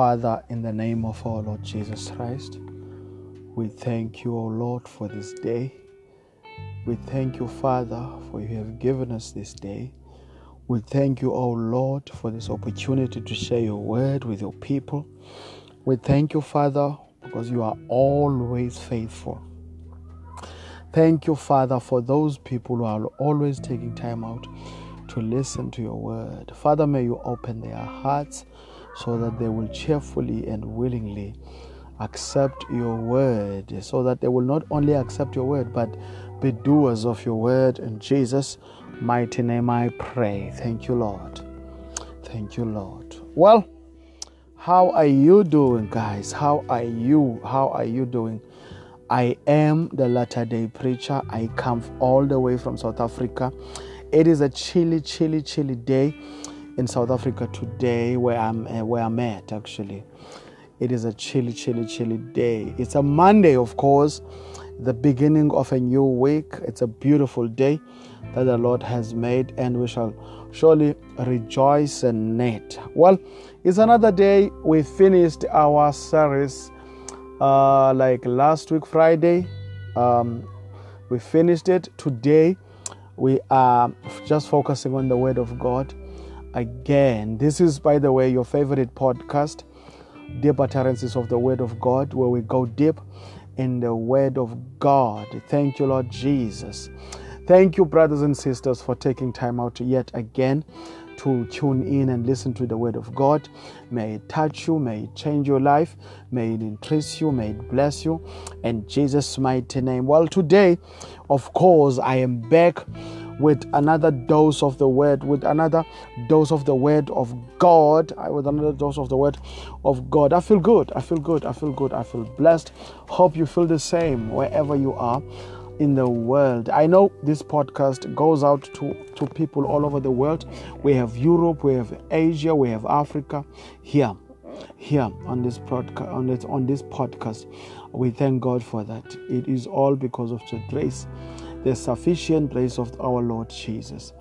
Father, in the name of our Lord Jesus Christ, we thank you, O Lord, for this day. We thank you, Father, for you have given us this day. We thank you, O Lord, for this opportunity to share your word with your people. We thank you, Father, because you are always faithful. Thank you, Father, for those people who are always taking time out to listen to your word. Father, may you open their hearts so that they will cheerfully and willingly accept your word, so that they will not only accept your word, but be doers of your word. In Jesus' mighty name, I pray. Thank you, Lord. Thank you, Lord. Well, how are you doing, guys? How are you? How are you doing? I am the latter day preacher. I come all the way from South Africa. It is a chilly, chilly, chilly day in South Africa today, where I'm uh, where I'm at. Actually, it is a chilly, chilly, chilly day. It's a Monday, of course, the beginning of a new week. It's a beautiful day that the Lord has made, and we shall surely rejoice in it. Well, it's another day. We finished our series uh, like last week, Friday. Um, we finished it today we are just focusing on the Word of God. Again, this is, by the way, your favorite podcast, Deep Utterances of the Word of God, where we go deep in the Word of God. Thank you, Lord Jesus. Thank you, brothers and sisters, for taking time out yet again to tune in and listen to the Word of God. May it touch you, may it change your life, may it increase you, may it bless you. In Jesus' mighty name. Well, today, of course, I am back with another dose of the word, with another dose of the word of God, with another dose of the word of God. I feel good. I feel good. I feel good. I feel blessed. Hope you feel the same wherever you are in the world. I know this podcast goes out to, to people all over the world. We have Europe, we have Asia, we have Africa here. Here on this podcast, on this on this podcast, we thank God for that. It is all because of the grace, the sufficient grace of our Lord Jesus.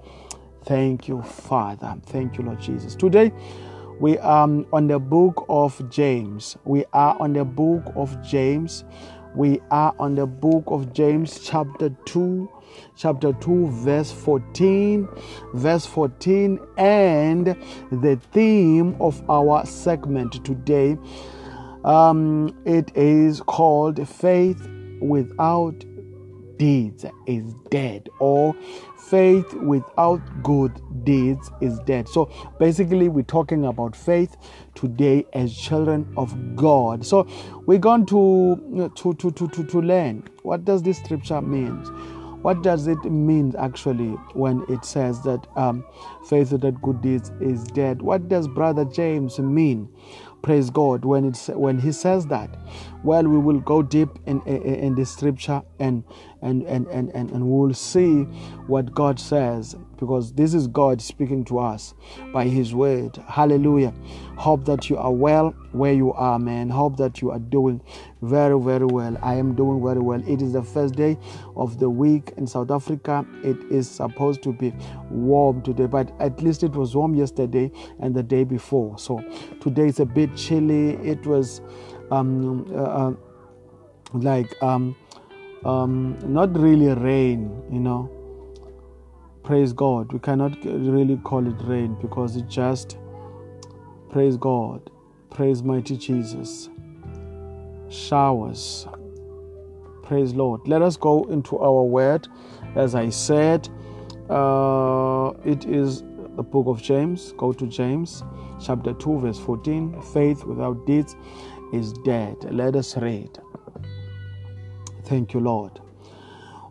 Thank you, Father. Thank you, Lord Jesus. Today, we are on the book of James. We are on the book of James. We are on the book of James, chapter 2, chapter 2, verse 14, verse 14, and the theme of our segment today. Um, it is called Faith Without Deeds is Dead, or faith without good deeds is dead. So basically, we're talking about faith today as children of God. So we're going to to to to to, to learn what does this scripture mean. What does it mean actually when it says that um, faith without good deeds is dead? What does Brother James mean? Praise God when it's when he says that. Well, we will go deep in in, in the scripture and and, and and and and we'll see what God says because this is God speaking to us by His word. Hallelujah. Hope that you are well where you are, man. Hope that you are doing very, very well. I am doing very well. It is the first day of the week in South Africa. It is supposed to be warm today, but at least it was warm yesterday and the day before. So today is a bit chilly. It was um, uh, uh like um, um, not really rain, you know. Praise God. We cannot really call it rain because it just, praise God, praise mighty Jesus. Showers. Praise Lord. Let us go into our word. As I said, uh, it is the book of James. Go to James chapter 2, verse 14. Faith without deeds is dead. Let us read. Thank you, Lord.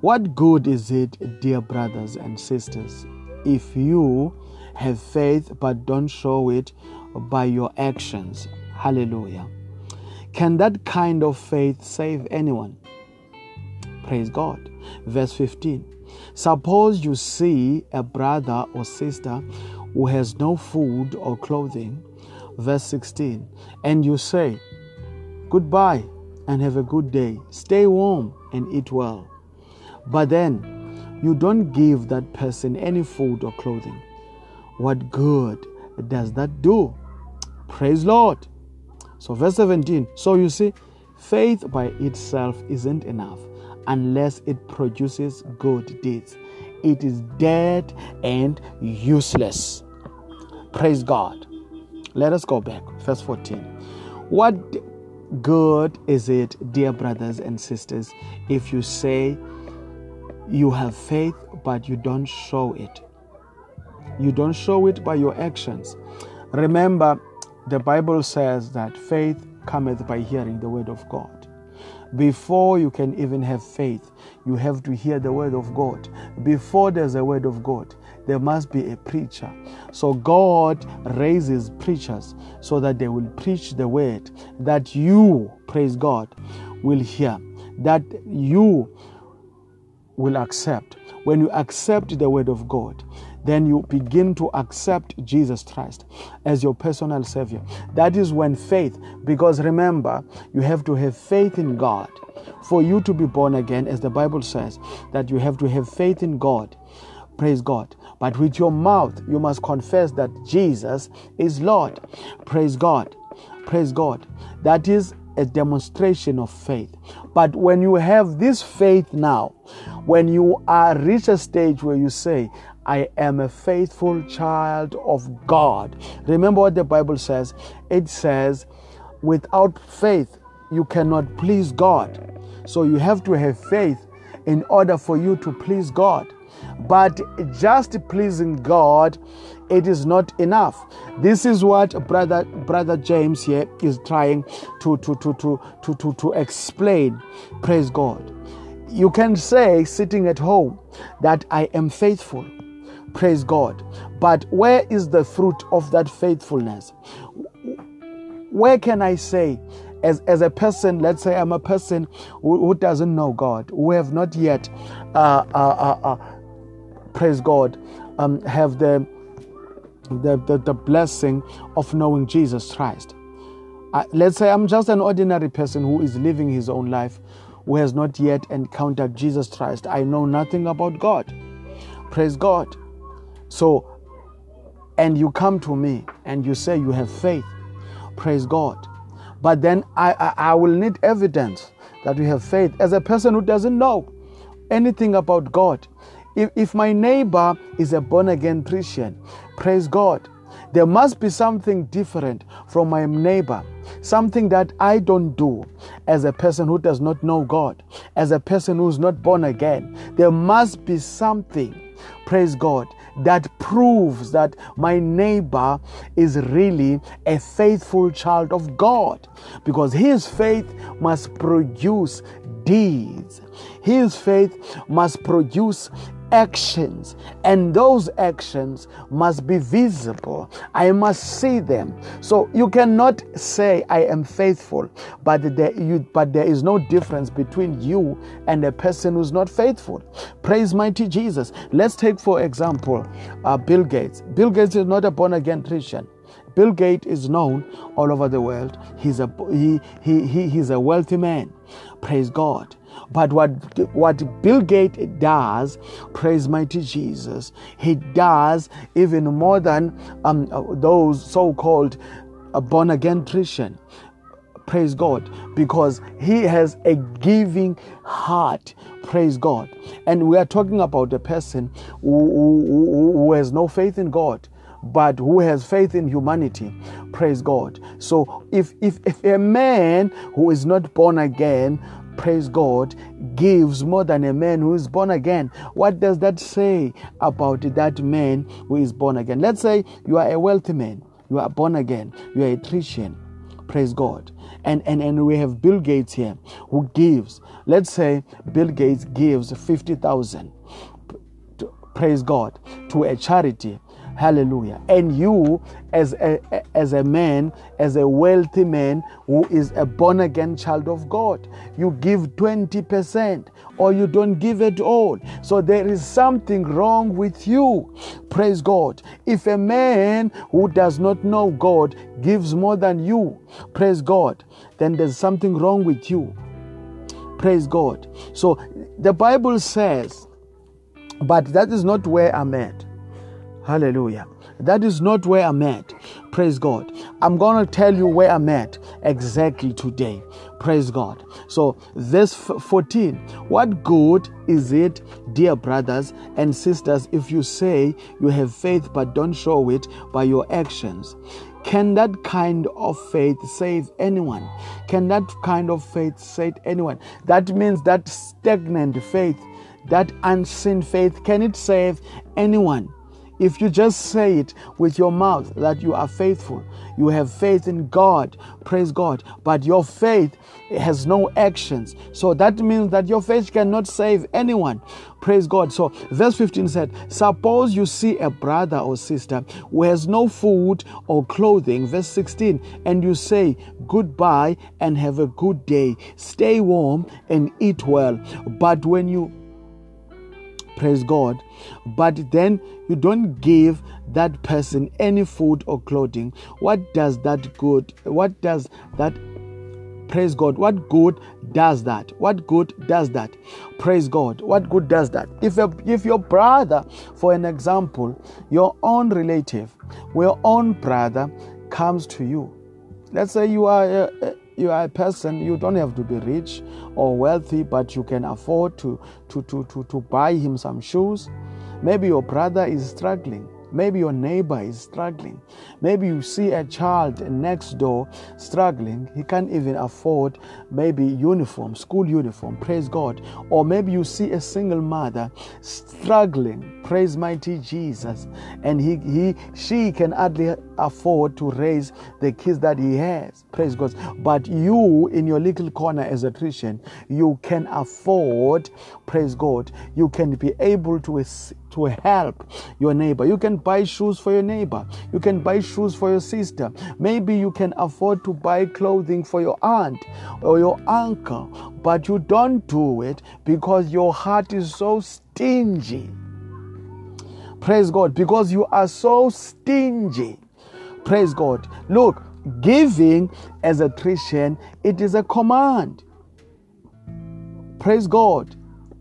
What good is it, dear brothers and sisters, if you have faith but don't show it by your actions? Hallelujah. Can that kind of faith save anyone? Praise God. Verse 15. Suppose you see a brother or sister who has no food or clothing. Verse 16. And you say, Goodbye and have a good day. Stay warm and eat well. But then you don't give that person any food or clothing. What good does that do? Praise Lord. So, verse 17. So, you see, faith by itself isn't enough unless it produces good deeds. It is dead and useless. Praise God. Let us go back. Verse 14. What good is it, dear brothers and sisters, if you say you have faith but you don't show it? You don't show it by your actions. Remember, the Bible says that faith cometh by hearing the word of God. Before you can even have faith, you have to hear the word of God. Before there's a word of God, there must be a preacher. So God raises preachers so that they will preach the word that you, praise God, will hear, that you will accept. When you accept the word of God, then you begin to accept Jesus Christ as your personal Savior. That is when faith, because remember, you have to have faith in God. For you to be born again, as the Bible says, that you have to have faith in God. Praise God. But with your mouth, you must confess that Jesus is Lord. Praise God. Praise God. That is a demonstration of faith. But when you have this faith now, when you are reach a stage where you say, I am a faithful child of God. Remember what the Bible says? It says, without faith, you cannot please God. So you have to have faith in order for you to please God. But just pleasing God, it is not enough. This is what brother brother James here is trying to to to to to to, to explain. Praise God. You can say sitting at home that I am faithful. Praise God. But where is the fruit of that faithfulness? Where can I say, as, as a person, let's say I'm a person who, who doesn't know God, who have not yet, uh, uh, uh, uh praise God, um, have the, the, the, the, blessing of knowing Jesus Christ. Uh, let's say I'm just an ordinary person who is living his own life, who has not yet encountered Jesus Christ. I know nothing about God. Praise God. So, and you come to me and you say you have faith, praise God. But then I, I, I will need evidence that you have faith as a person who doesn't know anything about God. If, if my neighbor is a born again Christian, praise God. There must be something different from my neighbor, something that I don't do as a person who does not know God, as a person who's not born again. There must be something, praise God, that proves that my neighbor is really a faithful child of God because his faith must produce deeds. His faith must produce actions, and those actions must be visible. I must see them. So you cannot say, I am faithful, but there, you, but there is no difference between you and a person who's not faithful. Praise mighty Jesus. Let's take, for example, uh, Bill Gates. Bill Gates is not a born again Christian. Bill Gates is known all over the world. He's a he, he, he he's a wealthy man. Praise God. But what what Bill Gates does, praise mighty Jesus, he does even more than um, those so-called uh, born again Christian. Praise God, because he has a giving heart. Praise God. And we are talking about a person who, who, who has no faith in God but who has faith in humanity. Praise God. So if if if a man who is not born again praise God, gives more than a man who is born again. What does that say about that man who is born again? Let's say you are a wealthy man, you are born again, you are a Christian. Praise God. And, and, and we have Bill Gates here who gives, let's say Bill Gates gives 50,000, praise God, to a charity Hallelujah. And you, as a, as a man, as a wealthy man who is a born again child of God, you give 20% or you don't give at all. So there is something wrong with you. Praise God. If a man who does not know God gives more than you, praise God, then there's something wrong with you. Praise God. So the Bible says, but that is not where I'm at. Hallelujah. That is not where I'm at. Praise God. I'm going to tell you where I'm at. exactly today. Praise God. So, verse 14 What good is it, dear brothers and sisters, if you say you have faith but don't show it by your actions? Can that kind of faith save anyone? Can that kind of faith save anyone? That means that stagnant faith, that unseen faith, can it save anyone? If you just say it with your mouth that you are faithful, you have faith in God, praise God, but your faith has no actions. So that means that your faith cannot save anyone. Praise God. So, verse 15 said, Suppose you see a brother or sister who has no food or clothing. Verse 16, and you say, Goodbye and have a good day. Stay warm and eat well. But when you praise God. But then you don't give that person any food or clothing. What does that good? What does that praise God? What good does that? What good does that? Praise God. What good does that? If a, if your brother, for an example, your own relative, your own brother comes to you. Let's say you are a, a you are a person, you don't have to be rich or wealthy, but you can afford to, to, to, to, to buy him some shoes. Maybe your brother is struggling Maybe your neighbor is struggling. Maybe you see a child next door struggling. He can't even afford maybe uniform, school uniform. Praise God. Or maybe you see a single mother struggling. Praise mighty Jesus. And he, he she can hardly afford to raise the kids that he has. Praise God. But you in your little corner as a Christian, you can afford, praise God, you can be able to to help your neighbor. You can buy shoes for your neighbor. You can buy shoes for your sister. Maybe you can afford to buy clothing for your aunt or your uncle, but you don't do it because your heart is so stingy. Praise God, because you are so stingy. Praise God. Look, giving as a Christian, it is a command. Praise God.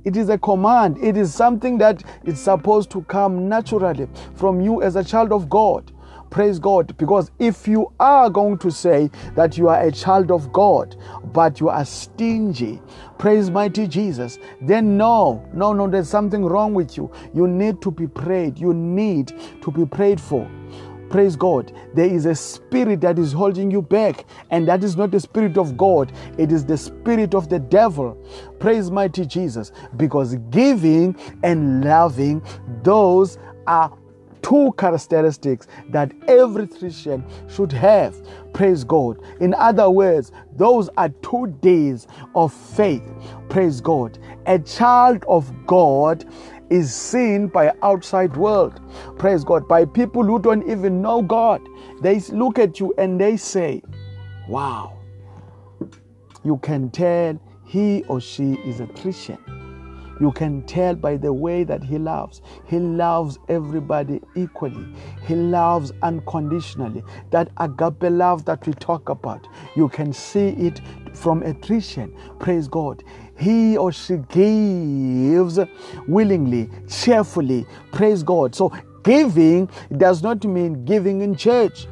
It is a command. It is something that is supposed to come naturally from you as a child of God. Praise God. Because if you are going to say that you are a child of God, but you are stingy, praise mighty Jesus, then no, no, no, there's something wrong with you. You need to be prayed. You need to be prayed for. Praise God. There is a spirit that is holding you back, and that is not the spirit of God, it is the spirit of the devil. Praise mighty Jesus. Because giving and loving, those are two characteristics that every Christian should have. Praise God. In other words, those are two days of faith. Praise God. A child of God is seen by outside world praise god by people who don't even know god they look at you and they say wow you can tell he or she is a christian you can tell by the way that he loves. He loves everybody equally. He loves unconditionally. That agape love that we talk about, you can see it from a Christian. Praise God he or she gives willingly, cheerfully. Praise God. So, giving does not mean giving in church.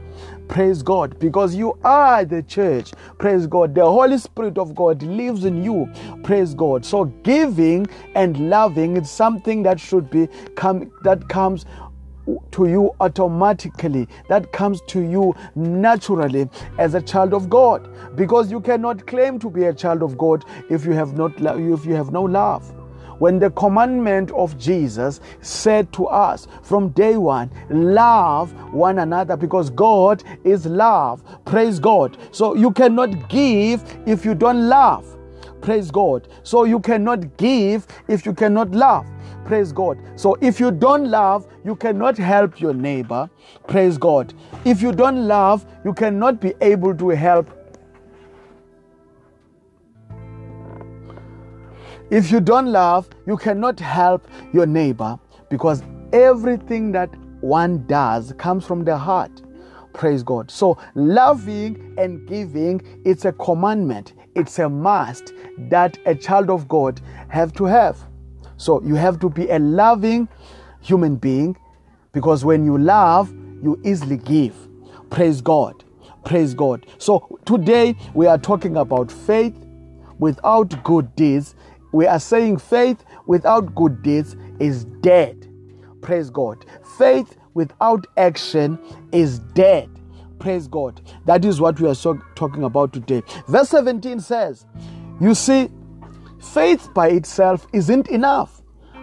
Praise God, because you are the church. Praise God. The Holy Spirit of God lives in you. Praise God. So giving and loving is something that should be come that comes to you automatically that comes to you naturally as a child of god because you cannot claim to be a child of god if you have not if you have no love when the commandment of Jesus said to us from day one, love one another because God is love. Praise God. So you cannot give if you don't love. Praise God. So you cannot give if you cannot love. Praise God. So if you don't love, you cannot help your neighbor. Praise God. If you don't love, you cannot be able to help. If you don't love, you cannot help your neighbor because everything that one does comes from the heart. Praise God. So, loving and giving, it's a commandment, it's a must that a child of God have to have. So you have to be a loving human being because when you love, you easily give. Praise God. Praise God. So today we are talking about faith without good deeds. We are saying faith without good deeds is dead. Praise God. Faith without action is dead. Praise God. That is what we are so talking about today. Verse 17 says, You see, faith by itself isn't enough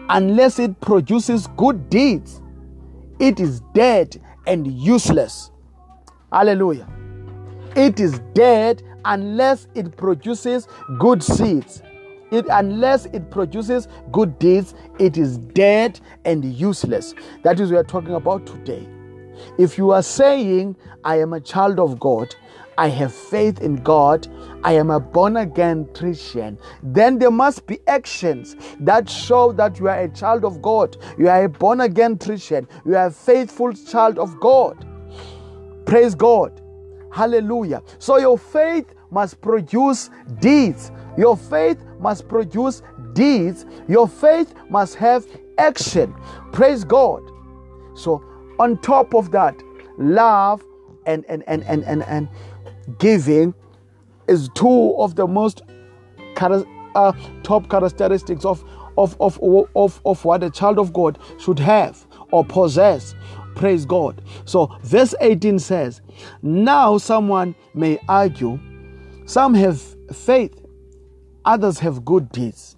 unless it produces good deeds. It is dead and useless. Hallelujah. It is dead unless it produces good seeds. It, unless it produces good deeds, it is dead and useless. That is what we are talking about today. If you are saying, I am a child of God, I have faith in God, I am a born again Christian, then there must be actions that show that you are a child of God, you are a born again Christian, you are a faithful child of God. Praise God. Hallelujah. So your faith must produce deeds. Your faith must produce deeds. Your faith must have action. Praise God. So on top of that, love and and and and and, and giving is two of the most uh, top characteristics of, of, of, of, of what a child of God should have or possess. Praise God. So, verse 18 says, Now someone may argue, some have faith, others have good deeds.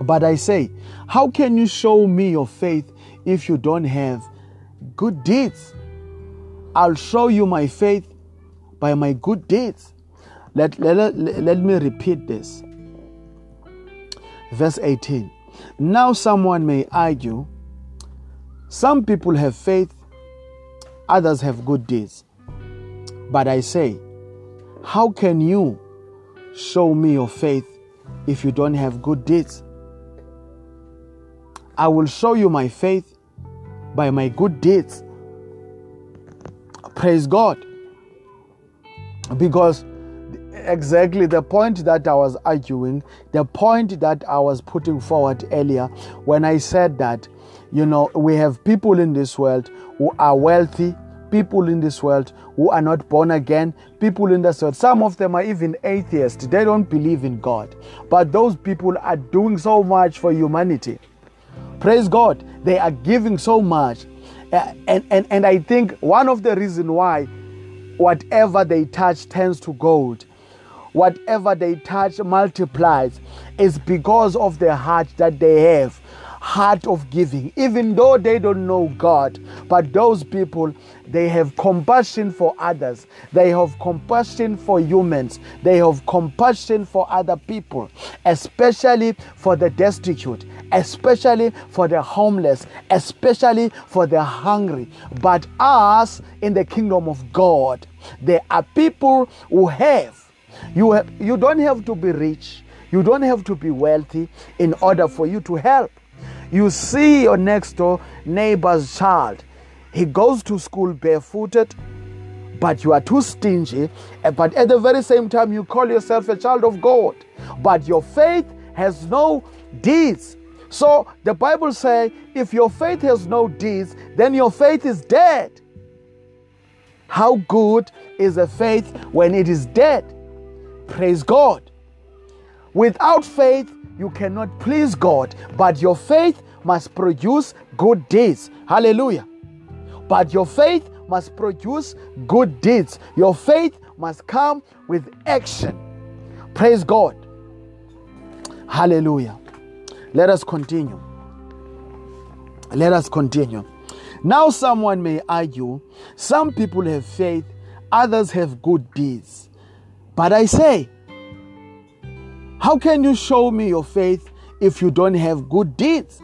But I say, How can you show me your faith if you don't have good deeds? I'll show you my faith by my good deeds. Let, let, let, me repeat this. Verse 18. Now someone may argue, some people have faith, others have good deeds. But I say, how can you show me your faith if you don't have good deeds? I will show you my faith by my good deeds. Praise God. Because exactly the point that I was arguing, the point that I was putting forward earlier when I said that you know, we have people in this world who are wealthy, people in this world who are not born again, people in this world. Some of them are even atheists. They don't believe in God. But those people are doing so much for humanity. Praise God. They are giving so much. And, and, and I think one of the reasons why whatever they touch turns to gold whatever they touch multiplies is because of the heart that they have heart of giving, even though they don't know God. But those people, they have compassion for others, they have compassion for humans, they have compassion for other people, especially for the destitute, especially for the homeless, especially for the hungry. But us in the kingdom of God, there are people who have. You, you don't have to be rich. You don't have to be wealthy in order for you to help. You see your next door neighbor's child. He goes to school barefooted, but you are too stingy. But at the very same time, you call yourself a child of God. But your faith has no deeds. So the Bible says if your faith has no deeds, then your faith is dead. How good is a faith when it is dead? Praise God. Without faith, you cannot please God, but your faith must produce good deeds. Hallelujah. But your faith must produce good deeds. Your faith must come with action. Praise God. Hallelujah. Let us continue. Let us continue. Now, someone may argue some people have faith, others have good deeds. But I say, how can you show me your faith if you don't have good deeds?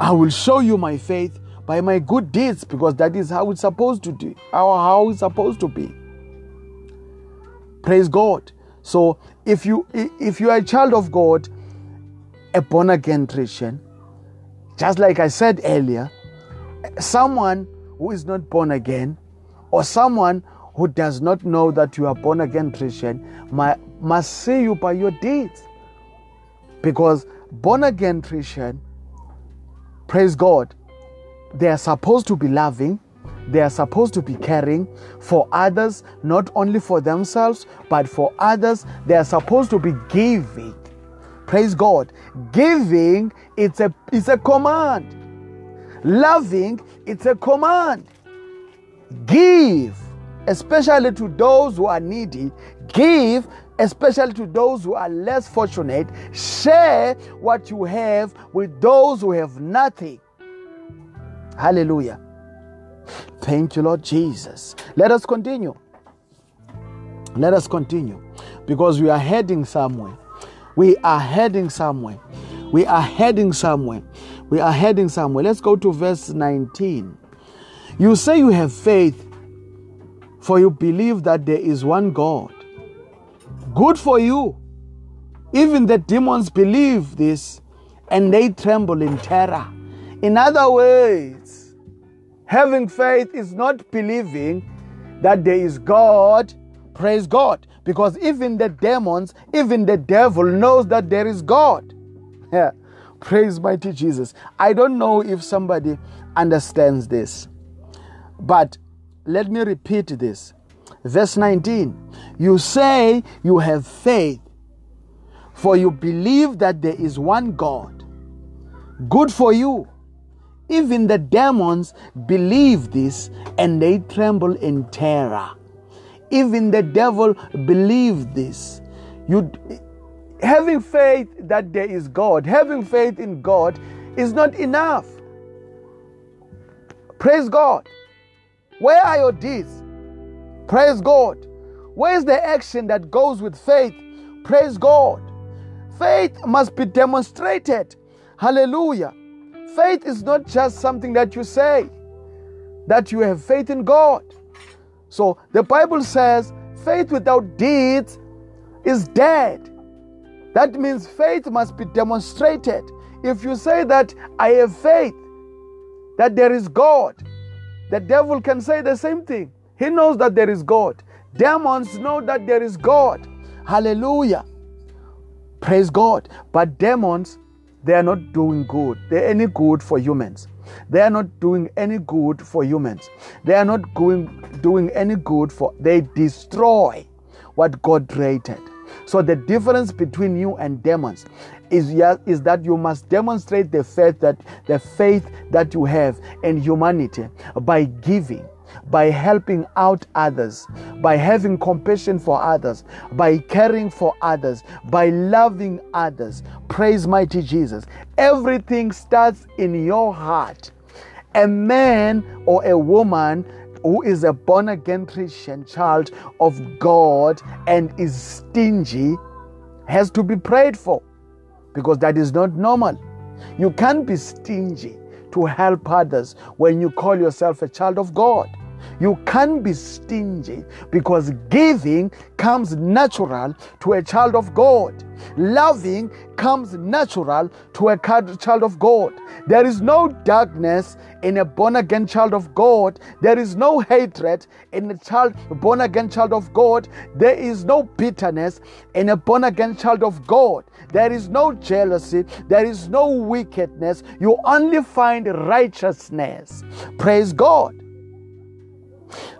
I will show you my faith by my good deeds because that is how it's supposed to do, how, how it's supposed to be. Praise God. So if you if you are a child of God, a born again Christian, just like I said earlier, someone who is not born again or someone who does not know that you are born again Christian must see you by your deeds. Because born again Christian, praise God, they are supposed to be loving, they are supposed to be caring for others, not only for themselves, but for others. They are supposed to be giving. Praise God. Giving, it's a, it's a command. Loving, it's a command. Give, especially to those who are needy. Give, especially to those who are less fortunate. Share what you have with those who have nothing. Hallelujah. Thank you, Lord Jesus. Let us continue. Let us continue because we are heading somewhere. We are heading somewhere. We are heading somewhere. We are heading somewhere. Let's go to verse 19. You say you have faith, for you believe that there is one God. Good for you. Even the demons believe this and they tremble in terror. In other words, having faith is not believing that there is God. Praise God. Because even the demons, even the devil knows that there is God. Yeah. Praise mighty Jesus. I don't know if somebody understands this, but let me repeat this. Verse 19 You say you have faith, for you believe that there is one God. Good for you. Even the demons believe this and they tremble in terror. Even the devil believe this. You having faith that there is God, having faith in God is not enough. Praise God. Where are your deeds? Praise God. Where is the action that goes with faith? Praise God. Faith must be demonstrated. Hallelujah. Faith is not just something that you say, that you have faith in God. So the Bible says faith without deeds is dead. That means faith must be demonstrated. If you say that I have faith, that there is God, the devil can say the same thing. He knows that there is God. Demons know that there is God. Hallelujah. Praise God. But demons, they are not doing good. They're any good for humans. They are not doing any good for humans. They are not going, doing any good for, they destroy what God created. So the difference between you and demons is, is that you must demonstrate the faith that the faith that you have in humanity by giving by helping out others, by having compassion for others, by caring for others, by loving others. Praise mighty Jesus. Everything starts in your heart. A man or a woman who is a born again Christian child of God and is stingy has to be prayed for because that is not normal. You can't be stingy to help others when you call yourself a child of God. You can't be stingy because giving comes natural to a child of God. Loving comes natural to a child of God. There is no darkness in a born again child of God. There is no hatred in a child born again child of God. There is no bitterness in a born again child of God. There is no jealousy. There is no wickedness. You only find righteousness. Praise God.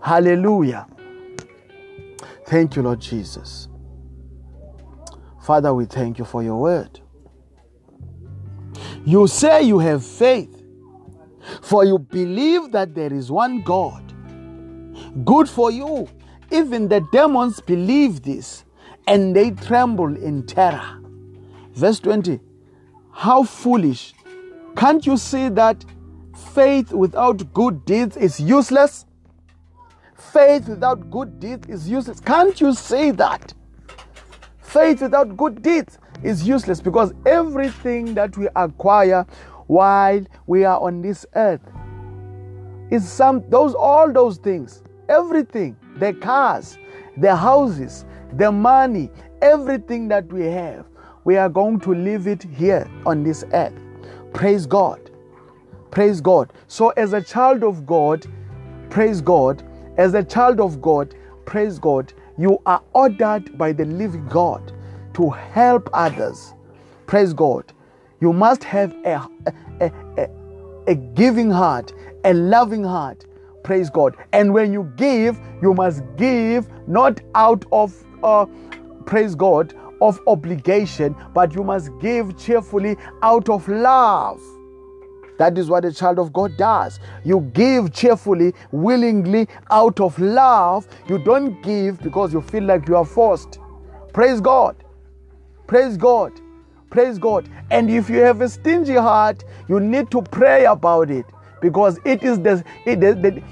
Hallelujah. Thank you, Lord Jesus. Father, we thank you for your word. You say you have faith, for you believe that there is one God. Good for you. Even the demons believe this and they tremble in terror. Verse 20 How foolish! Can't you see that faith without good deeds is useless? Faith without good deeds is useless. Can't you say that? Faith without good deeds is useless because everything that we acquire while we are on this earth is some those all those things everything the cars the houses the money everything that we have we are going to leave it here on this earth praise god praise god so as a child of god praise god as a child of God, praise God, you are ordered by the living God to help others. Praise God. You must have a, a, a, a giving heart, a loving heart Praise God. And when you give, you must give not out of, uh, praise God, of obligation, but you must give cheerfully out of love. That is what a child of God does. You give cheerfully, willingly, out of love. You don't give because you feel like you are forced. Praise God. Praise God. Praise God. And if you have a stingy heart, you need to pray about it because it is the, it, the, the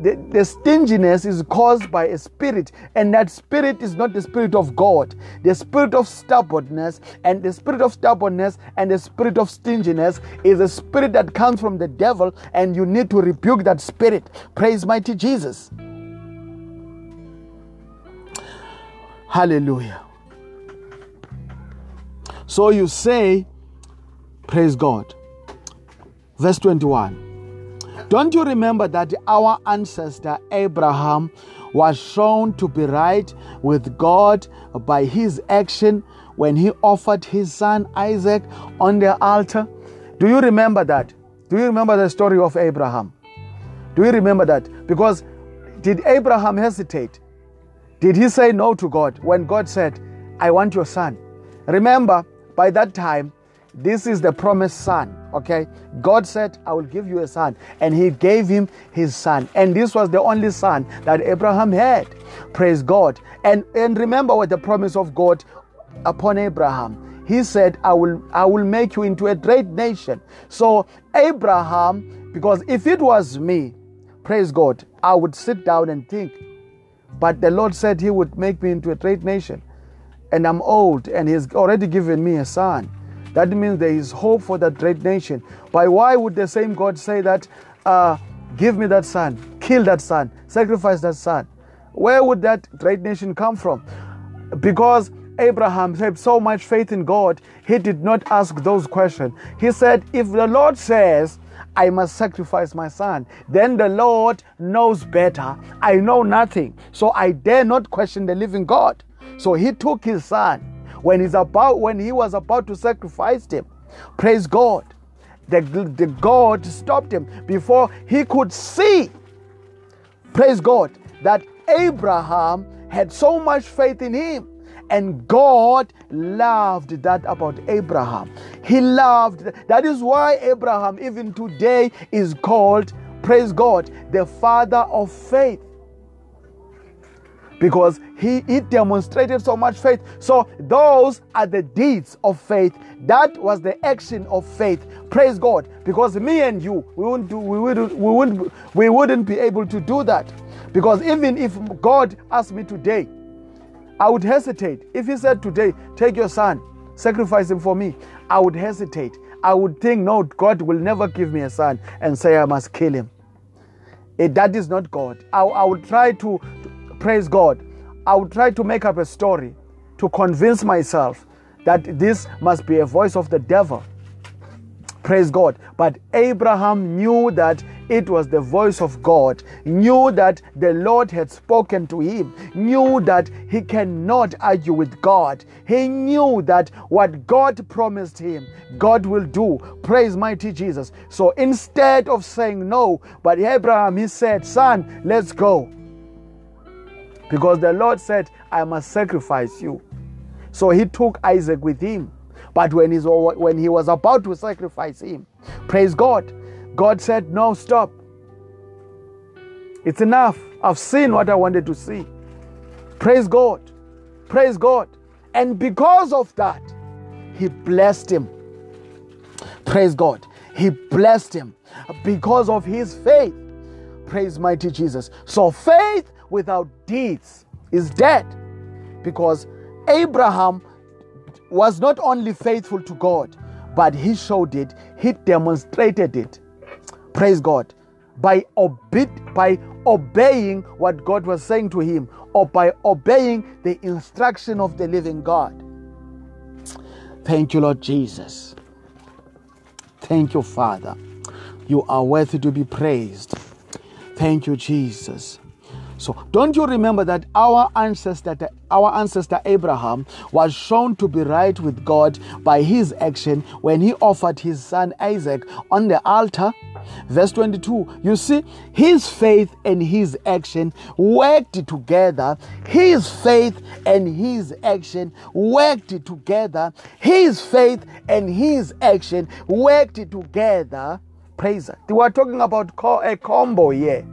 the, the stinginess is caused by a spirit, and that spirit is not the spirit of God. The spirit of stubbornness and the spirit of stubbornness and the spirit of stinginess is a spirit that comes from the devil, and you need to rebuke that spirit. Praise mighty Jesus. Hallelujah. So you say, Praise God. Verse 21. Don't you remember that our ancestor Abraham was shown to be right with God by his action when he offered his son Isaac on the altar? Do you remember that? Do you remember the story of Abraham? Do you remember that? Because did Abraham hesitate? Did he say no to God when God said, I want your son? Remember, by that time, this is the promised son. Okay. God said, I will give you a son. And he gave him his son. And this was the only son that Abraham had. Praise God. And, and remember what the promise of God upon Abraham. He said, I will, I will make you into a great nation. So, Abraham, because if it was me, praise God, I would sit down and think. But the Lord said He would make me into a great nation. And I'm old, and He's already given me a son. That means there is hope for that great nation. But why would the same God say that, uh, give me that son, kill that son, sacrifice that son? Where would that great nation come from? Because Abraham had so much faith in God, he did not ask those questions. He said, If the Lord says, I must sacrifice my son, then the Lord knows better. I know nothing, so I dare not question the living God. So he took his son when he's about when he was about to sacrifice him. Praise God. The, the God stopped him before he could see. Praise God that Abraham had so much faith in him. And God loved that about Abraham. He loved that is why Abraham, even today, is called, praise God, the father of faith because he, he demonstrated so much faith. So those are the deeds of faith. That was the action of faith. Praise God. Because me and you, we wouldn't do, we wouldn't, we wouldn't, we wouldn't be able to do that. Because even if God asked me today, I would hesitate. If He said today, take your son, sacrifice him for me, I would hesitate. I would think, no, God will never give me a son and say I must kill him. It, that is not God. I, I would try to, praise God, I would try to make up a story to convince myself that this must be a voice of the devil. Praise God. But Abraham knew that it was the voice of God, knew that the Lord had spoken to him, knew that he cannot argue with God. He knew that what God promised him, God will do. Praise mighty Jesus. So instead of saying no, but Abraham, he said, Son, let's go. Because the Lord said, I must sacrifice you. So he took Isaac with him. But when, when he was about to sacrifice him, praise God, God said, No, stop. It's enough. I've seen what I wanted to see. Praise God. Praise God. And because of that, he blessed him. Praise God. He blessed him because of his faith. Praise mighty Jesus. So faith without deeds is dead. Because Abraham was not only faithful to God, but he showed it, he demonstrated it. Praise God. By, obe- by obeying what God was saying to him, or by obeying the instruction of the living God. Thank you, Lord Jesus. Thank you, Father. You are worthy to be praised. Thank you, Jesus. So don't you remember that our ancestor our ancestor Abraham was shown to be right with God by his action when he offered his son Isaac on the altar? Verse 22, you see, his faith and his action worked together. His faith and his action worked together. His faith and his action worked together. Praise. We are talking about a combo here.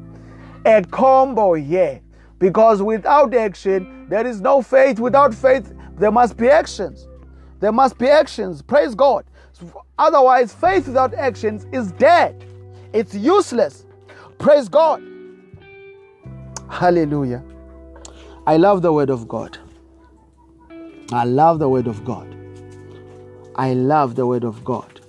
A combo here. Because without action, there is no faith. Without faith, there must be actions. There must be actions. Praise God. Otherwise, faith without actions is dead. It's useless. Praise God. Hallelujah. I love the word of God. I love the word of God. I love the word of God.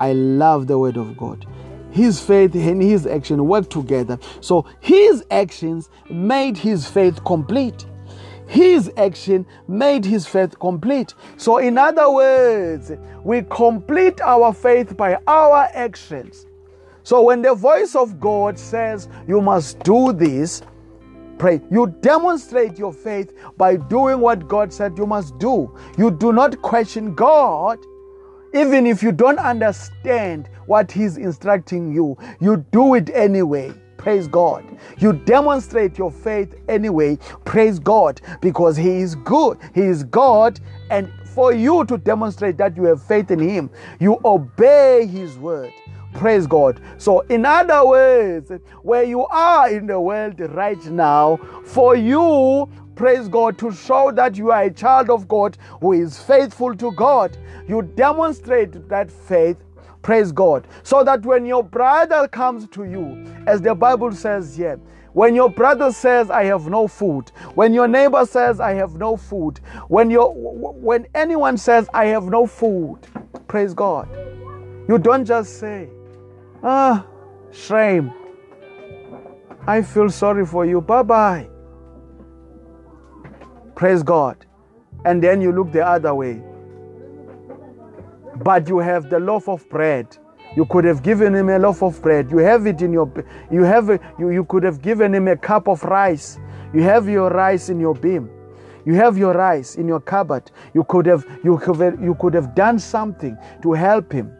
I love the word of God. His faith and his action work together. So his actions made his faith complete. His action made his faith complete. So, in other words, we complete our faith by our actions. So when the voice of God says you must do this, pray. You demonstrate your faith by doing what God said you must do. You do not question God. Even if you don't understand what He's instructing you, you do it anyway. Praise God. You demonstrate your faith anyway. Praise God because He is good. He is God. And for you to demonstrate that you have faith in Him, you obey His word. Praise God. So, in other words, where you are in the world right now, for you, praise God, to show that you are a child of God who is faithful to God, you demonstrate that faith. Praise God. So that when your brother comes to you, as the Bible says here, when your brother says, I have no food, when your neighbor says, I have no food, when, your, when anyone says, I have no food, praise God, you don't just say, Ah, shame. I feel sorry for you. Bye bye. Praise God. And then you look the other way. But you have the loaf of bread. You could have given him a loaf of bread. You have it in your you have you, you could have given him a cup of rice. You have your rice in your beam. You have your rice in your cupboard. You could have you could have, you could have done something to help him.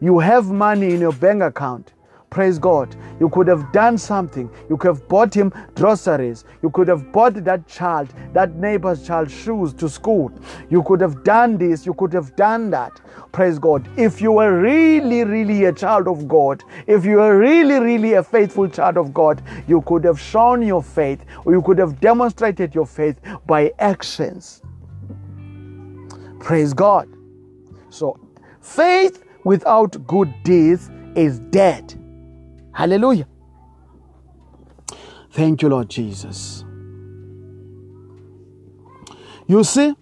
You have money in your bank account. Praise God. You could have done something. You could have bought him groceries. You could have bought that child, that neighbor's child, shoes to school. You could have done this. You could have done that. Praise God. If you were really, really a child of God, if you were really, really a faithful child of God, you could have shown your faith, or you could have demonstrated your faith by actions. Praise God. So, faith without good deeds is dead. Hallelujah. Thank you, Lord Jesus. You see,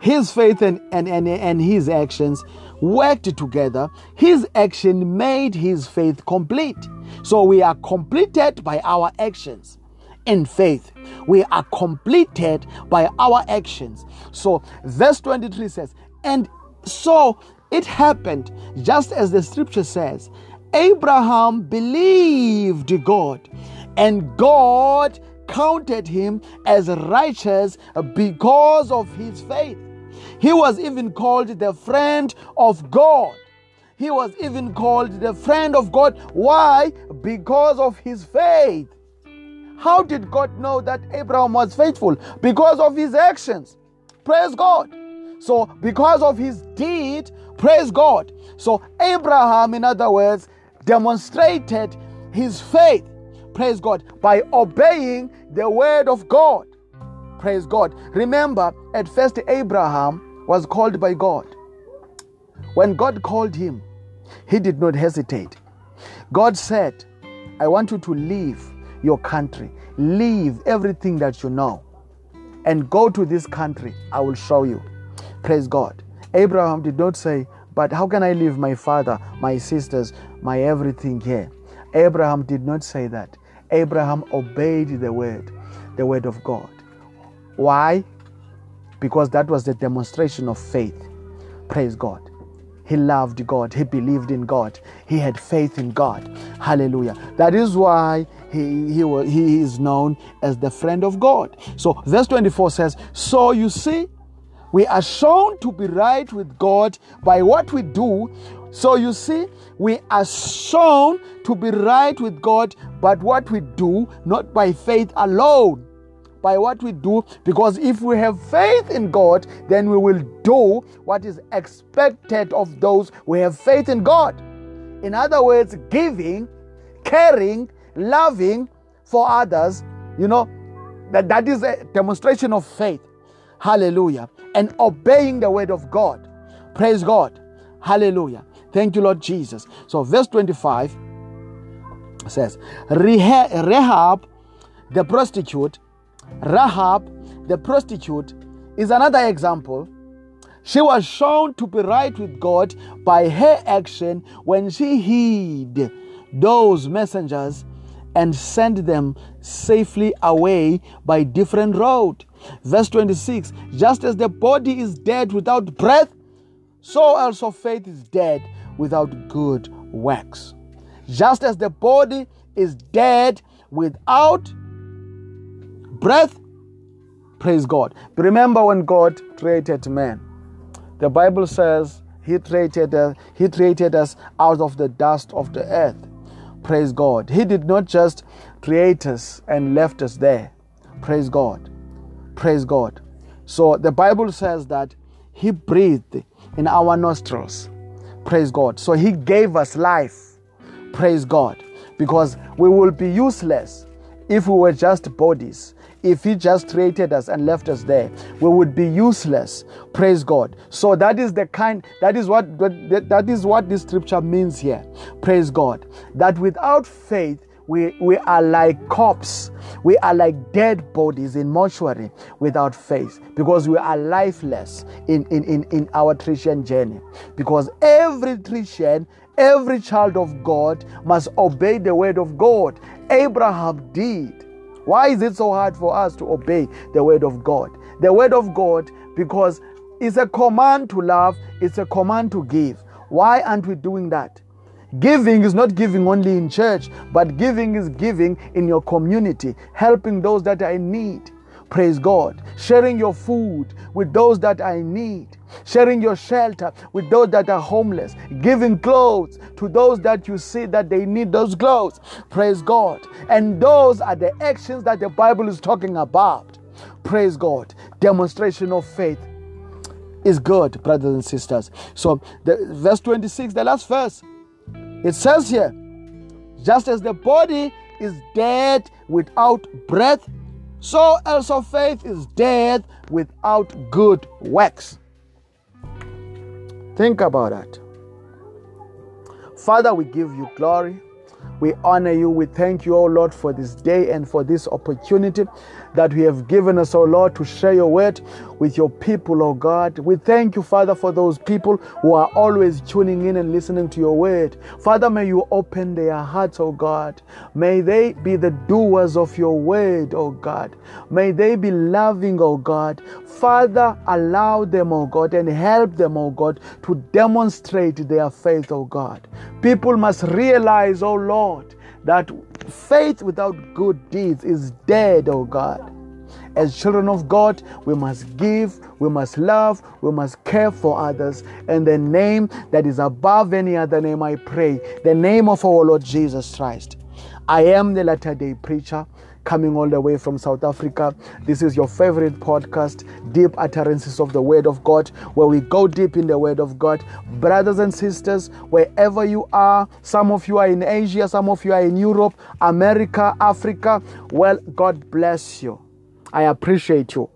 his faith and, and, and, and his actions worked together. His action made his faith complete. So we are completed by our actions in faith. We are completed by our actions. So, verse 23 says, And so it happened just as the scripture says Abraham believed God, and God counted him as righteous because of his faith. He was even called the friend of God. He was even called the friend of God. Why? Because of his faith. How did God know that Abraham was faithful? Because of his actions. Praise God. So, because of his deed, praise God. So, Abraham, in other words, demonstrated his faith, praise God, by obeying the word of God. Praise God. Remember, at first, Abraham was called by God. When God called him, he did not hesitate. God said, I want you to leave your country, leave everything that you know, and go to this country. I will show you. Praise God. Abraham did not say, But how can I leave my father, my sisters, my everything here? Abraham did not say that. Abraham obeyed the word, the word of God. Why? Because that was the demonstration of faith. Praise God. he loved God, he believed in God, he had faith in God. Hallelujah. That is why he, he, he is known as the friend of God. So, verse 24 says, So you see, we are shown to be right with God by what we do. So you see, we are shown to be right with God, but what we do, not by faith alone by what we do because if we have faith in God, then we will do what is expected of those who have faith in God. In other words, giving, caring, loving for others, you know, that, that is a demonstration of faith. Hallelujah. And obeying the word of God. Praise God. Hallelujah. Thank you, Lord Jesus. So, verse 25 says, Rahab, the prostitute, Rahab, the prostitute, is another example. She was shown to be right with God by her action when she hid those messengers and send them safely away by different road. Verse 26 Just as the body is dead without breath, so also faith is dead without good works. Just as the body is dead without breath. Praise God. Remember when God created man, the Bible says he created, uh, he created us out of the dust of the earth. Praise God. He did not just create us and left us there. Praise God. Praise God. So the Bible says that He breathed in our nostrils. Praise God. So He gave us life. Praise God. Because we will be useless if we were just bodies if he just created us and left us there we would be useless praise god so that is the kind that is what that is what this scripture means here praise god that without faith we, we are like corpse. We are like dead bodies in mortuary without faith because we are lifeless in, in, in, in our Christian journey. Because every Christian, every child of God must obey the word of God. Abraham did. Why is it so hard for us to obey the word of God? The word of God, because it's a command to love, it's a command to give. Why aren't we doing that? Giving is not giving only in church, but giving is giving in your community, helping those that are in need. Praise God. Sharing your food with those that are in need. Sharing your shelter with those that are homeless. Giving clothes to those that you see that they need those clothes. Praise God. And those are the actions that the Bible is talking about. Praise God. Demonstration of faith is good, brothers and sisters. So, the, verse 26, the last verse, it says here, just as the body is dead without breath, so also faith is dead without good works. Think about that. Father, we give you glory. We honor you. We thank you, O Lord, for this day and for this opportunity that we have given us, O Lord, to share your word with your people, O God. We thank you, Father, for those people who are always tuning in and listening to your word. Father, may you open their hearts, O God. May they be the doers of your word, O God. May they be loving, O God. Father, allow them, O God, and help them, O God, to demonstrate their faith, O God. People must realize, O Lord, that faith without good deeds is dead, oh God. As children of God, we must give, we must love, we must care for others. In the name that is above any other name, I pray, the name of our Lord Jesus Christ. I am the latter day preacher coming all the way from South Africa. This is your favorite podcast, Deep Utterances of the Word of God, where we go deep in the Word of God. Brothers and sisters, wherever you are, some of you are in Asia, some of you are in Europe, America, Africa. Well, God bless you. I appreciate you.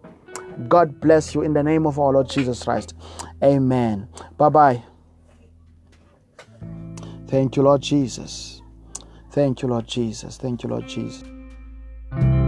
God bless you in the name of our Lord Jesus Christ. Amen. Bye bye. Thank you, Lord Jesus. Thank you, Lord Jesus. Thank you, Lord Jesus. Thank you.